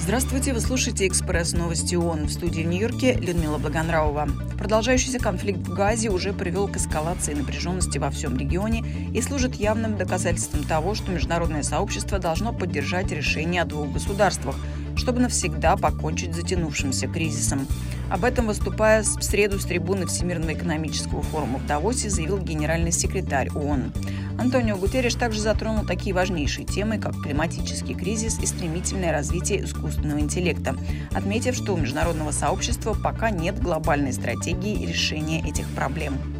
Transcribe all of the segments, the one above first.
Здравствуйте, вы слушаете «Экспресс новости ООН». В студии в Нью-Йорке Людмила Благонравова. Продолжающийся конфликт в Газе уже привел к эскалации напряженности во всем регионе и служит явным доказательством того, что международное сообщество должно поддержать решение о двух государствах, чтобы навсегда покончить затянувшимся кризисом. Об этом, выступая в среду с трибуны Всемирного экономического форума в Давосе, заявил генеральный секретарь ООН. Антонио Гутерреш также затронул такие важнейшие темы, как климатический кризис и стремительное развитие искусственного интеллекта, отметив, что у международного сообщества пока нет глобальной стратегии решения этих проблем.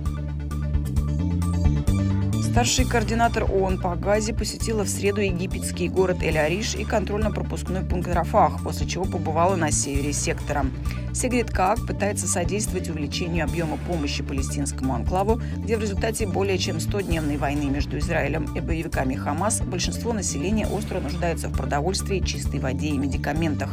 Старший координатор ООН по Газе посетила в среду египетский город Эль-Ариш и контрольно-пропускной пункт Рафах, после чего побывала на севере сектора. Сигрид Каак пытается содействовать увеличению объема помощи палестинскому анклаву, где в результате более чем 100-дневной войны между Израилем и боевиками Хамас большинство населения остро нуждается в продовольствии, чистой воде и медикаментах.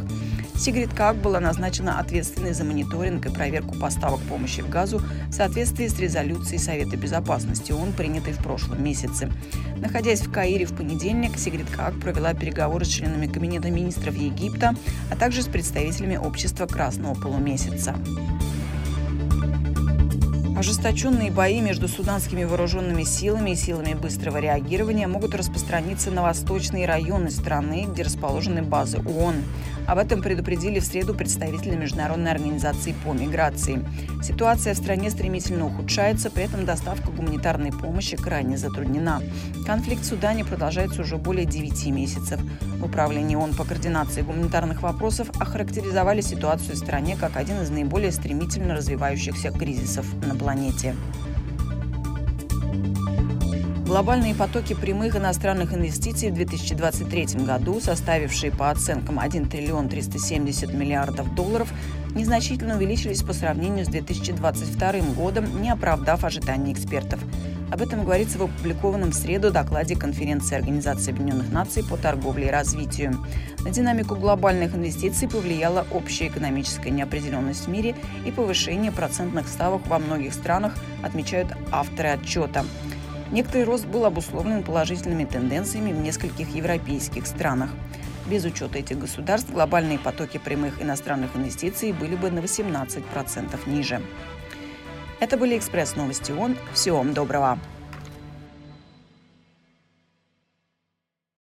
Сигрид Как была назначена ответственной за мониторинг и проверку поставок помощи в газу в соответствии с резолюцией Совета Безопасности ООН, принятой в прошлом месяце. Находясь в Каире в понедельник, Сигрид Как провела переговоры с членами Кабинета министров Египта, а также с представителями общества Красного полумесяца. Ожесточенные бои между суданскими вооруженными силами и силами быстрого реагирования могут распространиться на восточные районы страны, где расположены базы ООН. Об этом предупредили в среду представители Международной организации по миграции. Ситуация в стране стремительно ухудшается, при этом доставка гуманитарной помощи крайне затруднена. Конфликт в Судане продолжается уже более 9 месяцев. В управлении ООН по координации гуманитарных вопросов охарактеризовали ситуацию в стране как один из наиболее стремительно развивающихся кризисов на планете. Глобальные потоки прямых иностранных инвестиций в 2023 году, составившие по оценкам 1 триллион 370 миллиардов долларов, незначительно увеличились по сравнению с 2022 годом, не оправдав ожиданий экспертов. Об этом говорится в опубликованном в среду докладе конференции Организации Объединенных Наций по торговле и развитию. На динамику глобальных инвестиций повлияла общая экономическая неопределенность в мире и повышение процентных ставок во многих странах, отмечают авторы отчета. Некоторый рост был обусловлен положительными тенденциями в нескольких европейских странах. Без учета этих государств глобальные потоки прямых иностранных инвестиций были бы на 18% ниже. Это были экспресс-новости ООН. Всего вам доброго!